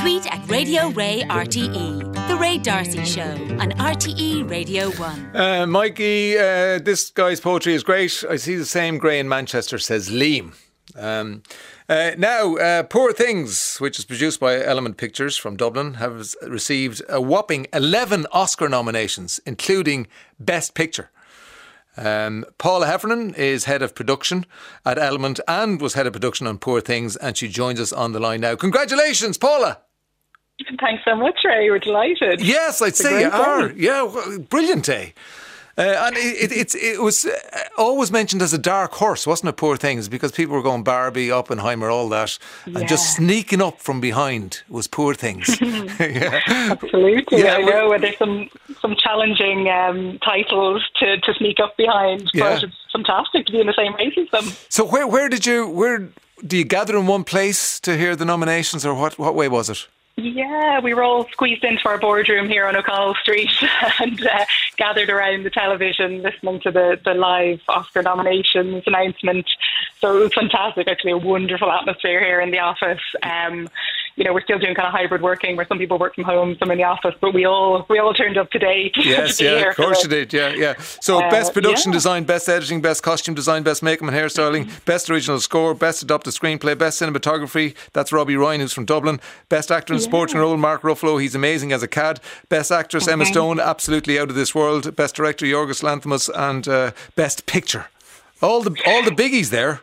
Tweet at Radio Ray RTE. The Ray D'Arcy Show on RTE Radio 1. Uh, Mikey, uh, this guy's poetry is great. I see the same grey in Manchester, says Liam. Um, uh, now, uh, Poor Things, which is produced by Element Pictures from Dublin, has received a whopping 11 Oscar nominations, including Best Picture. Um, Paula Heffernan is head of production at Element and was head of production on Poor Things, and she joins us on the line now. Congratulations, Paula! Thanks so much, Ray. We're delighted. Yes, I'd It's say you are. day. Yeah, well, brilliant day. Uh, and it, it, it was uh, always mentioned as a dark horse, wasn't it? Poor things, because people were going Barbie, Oppenheimer, all that, and just sneaking up from behind was poor things. yeah. Absolutely. Yeah, I know there's some some challenging um, titles to, to sneak up behind, Yeah. but it's fantastic to be in the same race as them. So where where did you where do you gather in one place to hear the nominations, or what what way was it? Yeah, we were all squeezed into our boardroom here on O'Connell Street and uh, gathered around the television listening to the, the live Oscar nominations announcement. So it was fantastic, actually, a wonderful atmosphere here in the office. Um, you know, we're still doing kind of hybrid working where some people work from home, some in the office, but we all we all turned up today to, Yes, to yeah, here of course the- you did. Yeah, yeah. So, Uh, best production yeah. design, best editing, best costume design, best makeup and hairstyling, best original score, best adapted screenplay, best cinematography. That's Robbie Ryan, who's from Dublin. Best actor in supporting role, Mark Ruffalo. He's amazing as a cad. Best actress, Emma Stone, absolutely out of this world. Best director, Yorgos Lanthimos, and uh, best picture. All the all the biggies there.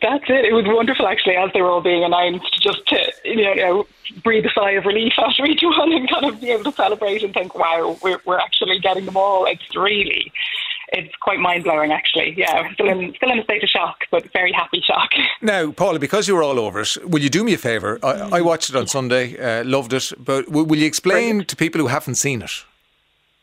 That's it. It was wonderful, actually, as they were all being announced, just to you know breathe a sigh of relief after each one and kind of be able to celebrate and think, "Wow, we're we're actually getting them all." It's really, it's quite mind blowing, actually. Yeah, still in still in a state of shock, but very happy shock. Now, Paula, because you were all over it, will you do me a favour? I, I watched it on Sunday, uh, loved it, but w- will you explain Brilliant. to people who haven't seen it?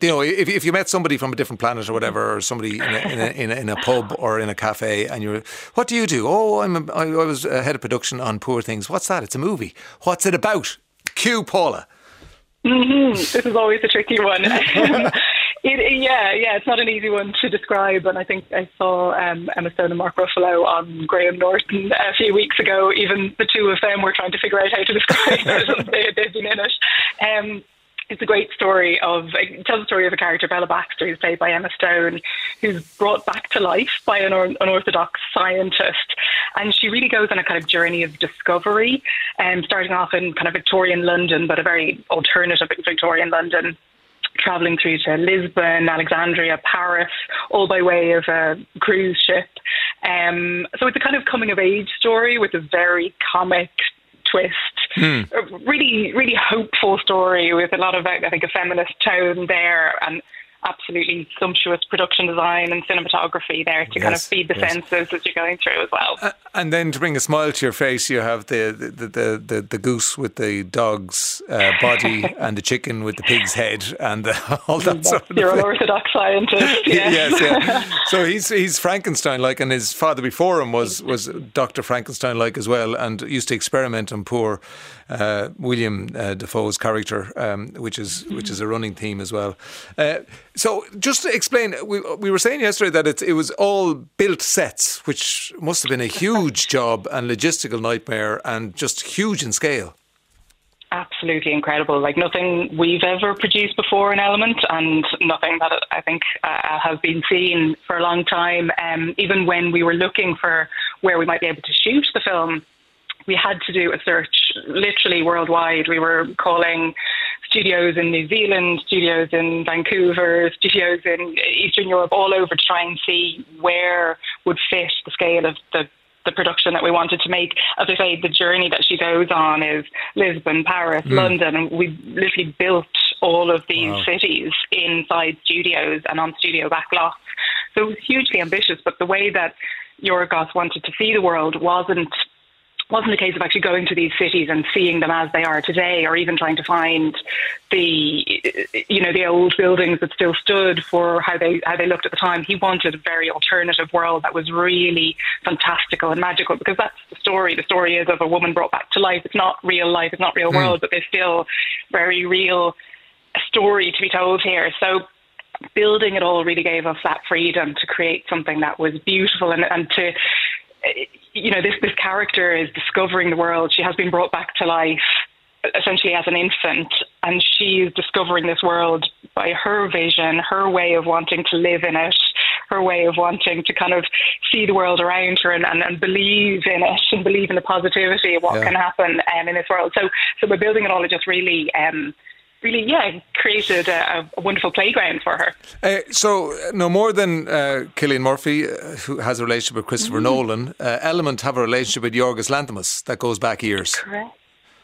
You know, if, if you met somebody from a different planet or whatever, or somebody in a, in a, in a, in a pub or in a cafe, and you're, what do you do? Oh, I'm a, I, I was uh, head of production on Poor Things. What's that? It's a movie. What's it about? Cue Paula. hmm This is always a tricky one. it, yeah, yeah, it's not an easy one to describe. And I think I saw um, Emma Stone and Mark Ruffalo on Graham Norton a few weeks ago. Even the two of them were trying to figure out how to describe it. they, they've been in it. Um, it's a great story of it tells the story of a character Bella Baxter who's played by Emma Stone who's brought back to life by an or- unorthodox scientist and she really goes on a kind of journey of discovery um, starting off in kind of Victorian London but a very alternative Victorian London traveling through to Lisbon, Alexandria, Paris, all by way of a cruise ship. Um, so it's a kind of coming of age story with a very comic twist. Hmm. A really, really hopeful story with a lot of, I think, a feminist tone there and absolutely sumptuous production design and cinematography there to kind of feed the yes. senses as you're going through as well. And then to bring a smile to your face, you have the the, the, the, the goose with the dog's uh, body and the chicken with the pig's head and uh, all that sort of You're an orthodox scientist. Yeah. yes, yeah. So he's he's Frankenstein like, and his father before him was was Doctor Frankenstein like as well, and used to experiment on poor uh, William uh, Dafoe's character, um, which is which is a running theme as well. So just to explain, we we were saying yesterday that it it was all built sets, which must have been a huge job and logistical nightmare, and just huge in scale. absolutely incredible. Like nothing we've ever produced before in Element, and nothing that I think uh, has been seen for a long time. Um, even when we were looking for where we might be able to shoot the film, we had to do a search literally worldwide. We were calling studios in New Zealand, studios in Vancouver, studios in Eastern Europe, all over to try and see where would fit the scale of the the production that we wanted to make. As I say, the journey that she goes on is Lisbon, Paris, mm. London, and we literally built all of these Wow. cities inside studios and on studio backlots. So it was hugely ambitious, but the way that Yorgos wanted to see the world wasn't wasn't a case of actually going to these cities and seeing them as they are today, or even trying to find the you know the old buildings that still stood for how they how they looked at the time. He wanted a very alternative world that was really fantastical and magical because that's the story. The story is of a woman brought back to life. It's not real life. It's not real hmm. world, but there's still very real story to be told here. So building it all really gave us that freedom to create something that was beautiful and, and to you know this this character is discovering the world she has been brought back to life essentially as an infant, and she's discovering this world by her vision, her way of wanting to live in it, her way of wanting to kind of see the world around her and, and, and believe in it and believe in the positivity of what yeah. can happen um, in this world. So, so we're building it all, it just really. Um, really, yeah, created a, a wonderful playground for her. Uh, so, no more than uh, Cillian Murphy, uh, who has a relationship with Christopher mm. Nolan, uh, Element have a relationship with Yorgos Lanthimos that goes back years. Correct.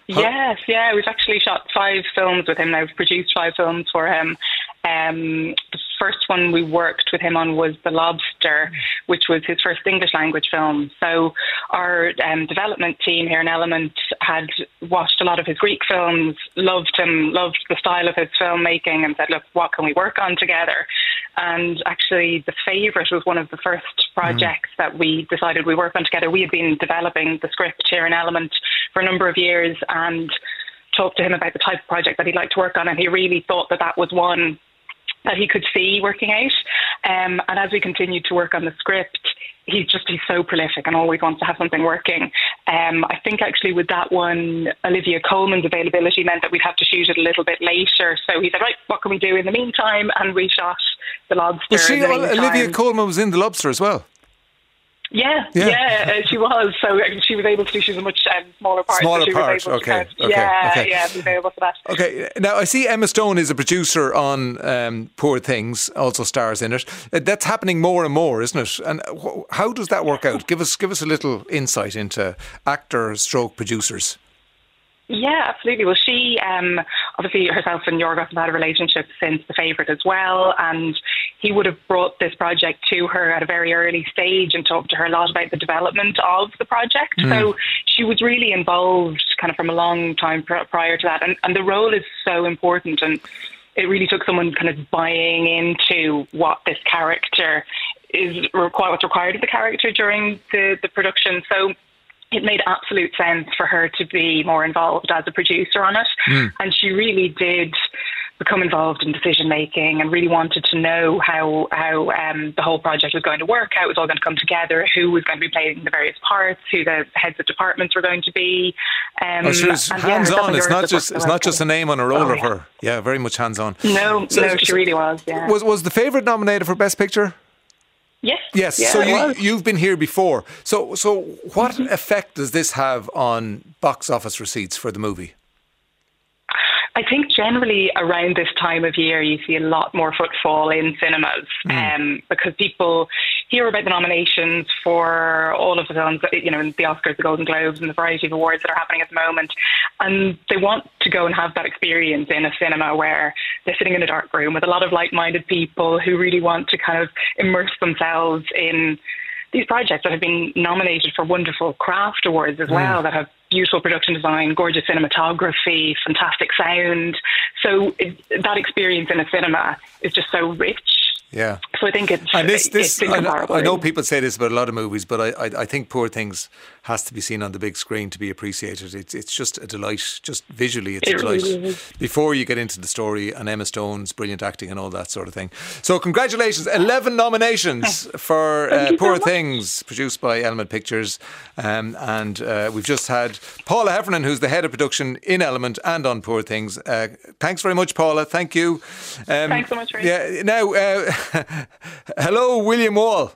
Yes, yeah, we've actually shot five films with him now. We've produced five films for him. Um, the first one we worked with him on was The Lobster, which was his first English language film. So our um, development team here in Element had watched a lot of his Greek films, loved him, loved the style of his filmmaking, and said, "Look, what can we work on together?" And actually, The Favourite was one of the first projects mm. that we decided we work on together. We had been developing the script here in Element for a number of years, and talked to him about the type of project that he'd like to work on, and he really thought that that was one that he could see working out. Um, and as we continued to work on the script, he's just he's so prolific and always wants to have something working. Um, I think actually with that one, Olivia Colman's availability meant that we'd have to shoot it a little bit later. So he said, right, what can we do in the meantime? And we shot the lobster. Was she Olivia Colman was in the lobster as well? Yeah, yeah, yeah uh, she was. So uh, she was able to do. She was a much um, smaller part. Smaller so part. Okay. okay. Yeah, okay. yeah, be able for that. Okay. Now I see Emma Stone is a producer on um, Poor Things, also stars in it. Uh, that's happening more and more, isn't it? And how does that work out? Give us give us a little insight into actor stroke producers. Yeah, absolutely. Well, she um, obviously herself and Yorgos have had a relationship since The Favourite as well, and he would have brought this project to her at a very early stage and talked to her a lot about the development of the project. Mm. So she was really involved kind of from a long time pr- prior to that, and, and the role is so important and it really took someone kind of buying into what this character is required, what's required of the character during the, the production. So it made absolute sense for her to be more involved as a producer on it. Mm. And she really did become involved in decision making and really wanted to know how how um, the whole project was going to work, how it was all going to come together, who was going to be playing the various parts, who the heads of departments were going to be. Um, oh, she was hands yeah, on. It's not just it's not just a name on a roll oh, of yeah. her. Yeah, very much hands on. No, so, no, she really was. Yeah. Was was the favourite nominated for best picture? Yes. Yes. Yeah, so you you've been here before. So so what mm-hmm. effect does this have on box office receipts for the movie? I think generally around this time of year, you see a lot more footfall in cinemas mm. um, because people hear about the nominations for all of the films, you know, the Oscars, the Golden Globes, and the variety of awards that are happening at the moment. And they want to go and have that experience in a cinema where they're sitting in a dark room with a lot of like minded people who really want to kind of immerse themselves in these projects that have been nominated for wonderful craft awards as well, mm. that have beautiful production design, gorgeous cinematography, fantastic sound. So it, that experience in a cinema is just so rich yeah. So I think it's and this this I know, I, know, people say this about a lot of movies, but I, I, I think Poor Things has to be seen on the big screen to be appreciated. It's it's just a delight, just visually, it's it a delight. Really Before you get into the story and Emma Stone's brilliant acting and all that sort of thing. So congratulations, eleven nominations for uh, Poor so Things, produced by Element Pictures, um, and uh, we've just had Paula Heffernan, who's the head of production in Element and on Poor Things. Uh, thanks very much, Paula. Thank you. Um, thanks so much. Ray. Yeah. Now. Hello, William Wall.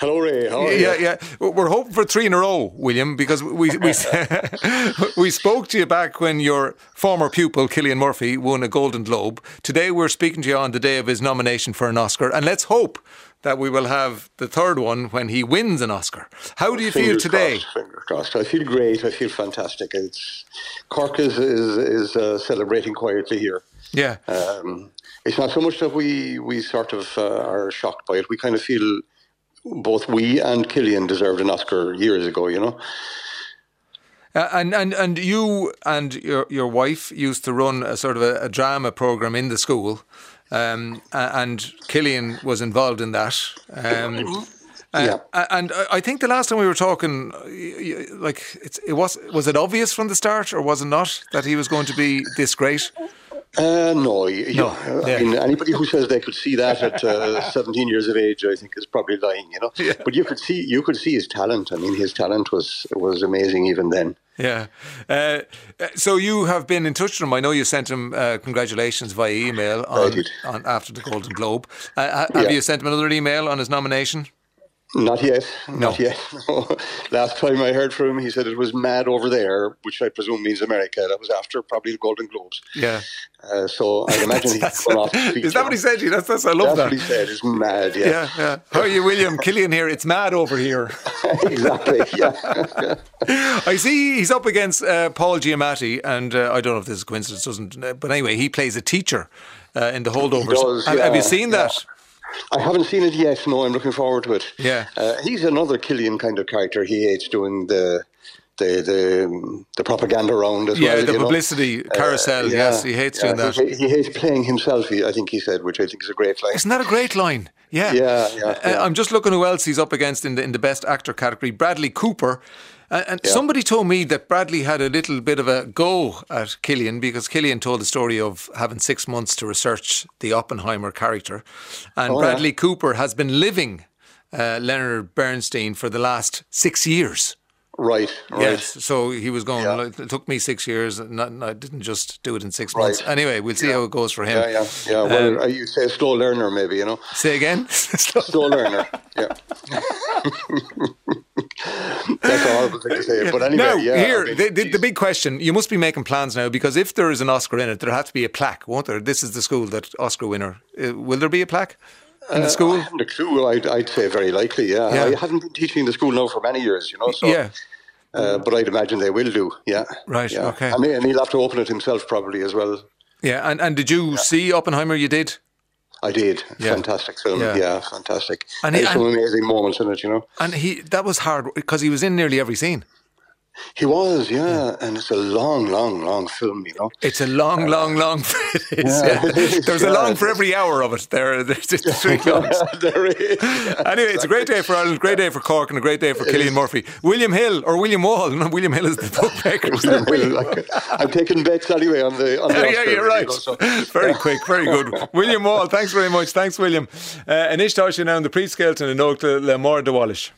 Hello, Ray. How are yeah, you? yeah. We're hoping for three in a row, William, because we we, we spoke to you back when your former pupil, Cillian Murphy, won a Golden Globe. Today, we're speaking to you on the day of his nomination for an Oscar, and let's hope that we will have the third one when he wins an Oscar. How do you fingers feel today? Crossed, fingers crossed. I feel great. I feel fantastic. It's Cork is is, is uh, celebrating quietly here. Yeah. Um, it's not so much that we we sort of uh, are shocked by it. We kind of feel both we and Cillian deserved an Oscar years ago. You know. Uh, and and and you and your your wife used to run a sort of a, a drama program in the school, um, and Cillian was involved in that. Um, uh, yeah. and I think the last time we were talking, like it was was it obvious from the start, or was it not that he was going to be this great? Uh, no, you, no. I mean, anybody who says they could see that at uh, 17 years of age, I think, is probably lying. You know, yeah. but you could see you could see his talent. I mean, his talent was was amazing even then. Yeah. Uh, so you have been in touch with him. I know you sent him uh, congratulations via email on, on, after the Golden Globe. Uh, have yeah. you sent him another email on his nomination? Not yet. No. Not yet. Last time I heard from him, he said it was mad over there, which I presume means America. That was after probably the Golden Globes. Yeah. Uh, so I imagine he's gone off. Is that what he said? That's, that's I love that's that. what he said. It's mad. Yeah. Yeah. yeah. How are you, William Cillian? Here, it's mad over here. exactly. Yeah. I see he's up against uh, Paul Giamatti, and uh, I don't know if this is a coincidence, doesn't. Uh, but anyway, he plays a teacher uh, in the holdovers. Does, have, yeah, have, you seen yeah. I haven't seen it yet. No, I'm looking forward to it. Yeah, uh, he's another Cillian kind of character. He hates doing the the the, the propaganda round as well. yeah, well. the publicity know? carousel. Uh, yeah, yes, he hates yeah, doing that. He, he, hates playing himself. I think he said, which I think is a great line. Isn't that a great line? Yeah, yeah, yeah. Uh, I'm just looking who else he's up against in the in the best actor category. Bradley Cooper. Uh, and yeah. somebody told me that Bradley had a little bit of a go at Cillian because Cillian told the story of having six months to research the Oppenheimer character. And oh, Bradley yeah. Cooper has been living uh, Leonard Bernstein for the last six years. Right, right. Yes, so he was going. Yeah. It took me six years. Not, I didn't just do it in six months. Anyway, we'll see yeah. how it goes for him. Yeah, yeah, yeah. Well, um, you say slow learner, maybe you know. Say again. slow learner. Yeah. That's a horrible thing to say. But anyway, now, yeah. Here, I mean, the, the, the, big question you must be making plans now because if there is an Oscar in it, there has to be a plaque, won't there? This is the school that Oscar winner. Uh, will there be a plaque? In the school? Uh, I haven't a clue. I'd, I'd say very likely, yeah. yeah. I haven't been teaching in the school now for many years, you know. So yeah. Uh, but I'd imagine they will do, yeah. Right, yeah. okay. I mean, and he'll have to open it himself probably as well. Yeah, and, and did you yeah. see Oppenheimer? You did? I did. Yeah. Fantastic film. Yeah, yeah fantastic. And, he, and some amazing moments in it, you know. And he that was hard because he was in nearly every scene. He was, yeah. yeah. and it's a long, long, long film, you know. It's a long, uh, long, long. Is, yeah. yeah. There's yeah, a long for every hour of it. There, there's three longs. there is. anyway, it's a great day for Ireland, great day for Cork, and a great day for Cillian Murphy. William Hill or William Wall? No, William Hill is the bookmaker. William Hill. I'm taking bets anyway on the. On the yeah, yeah, you're right. You know, so. Very quick, very good. William Wall, thanks very much. Thanks, William. Uh, Anish Toshi now in the pre-scale to the note le Mor de Wallish.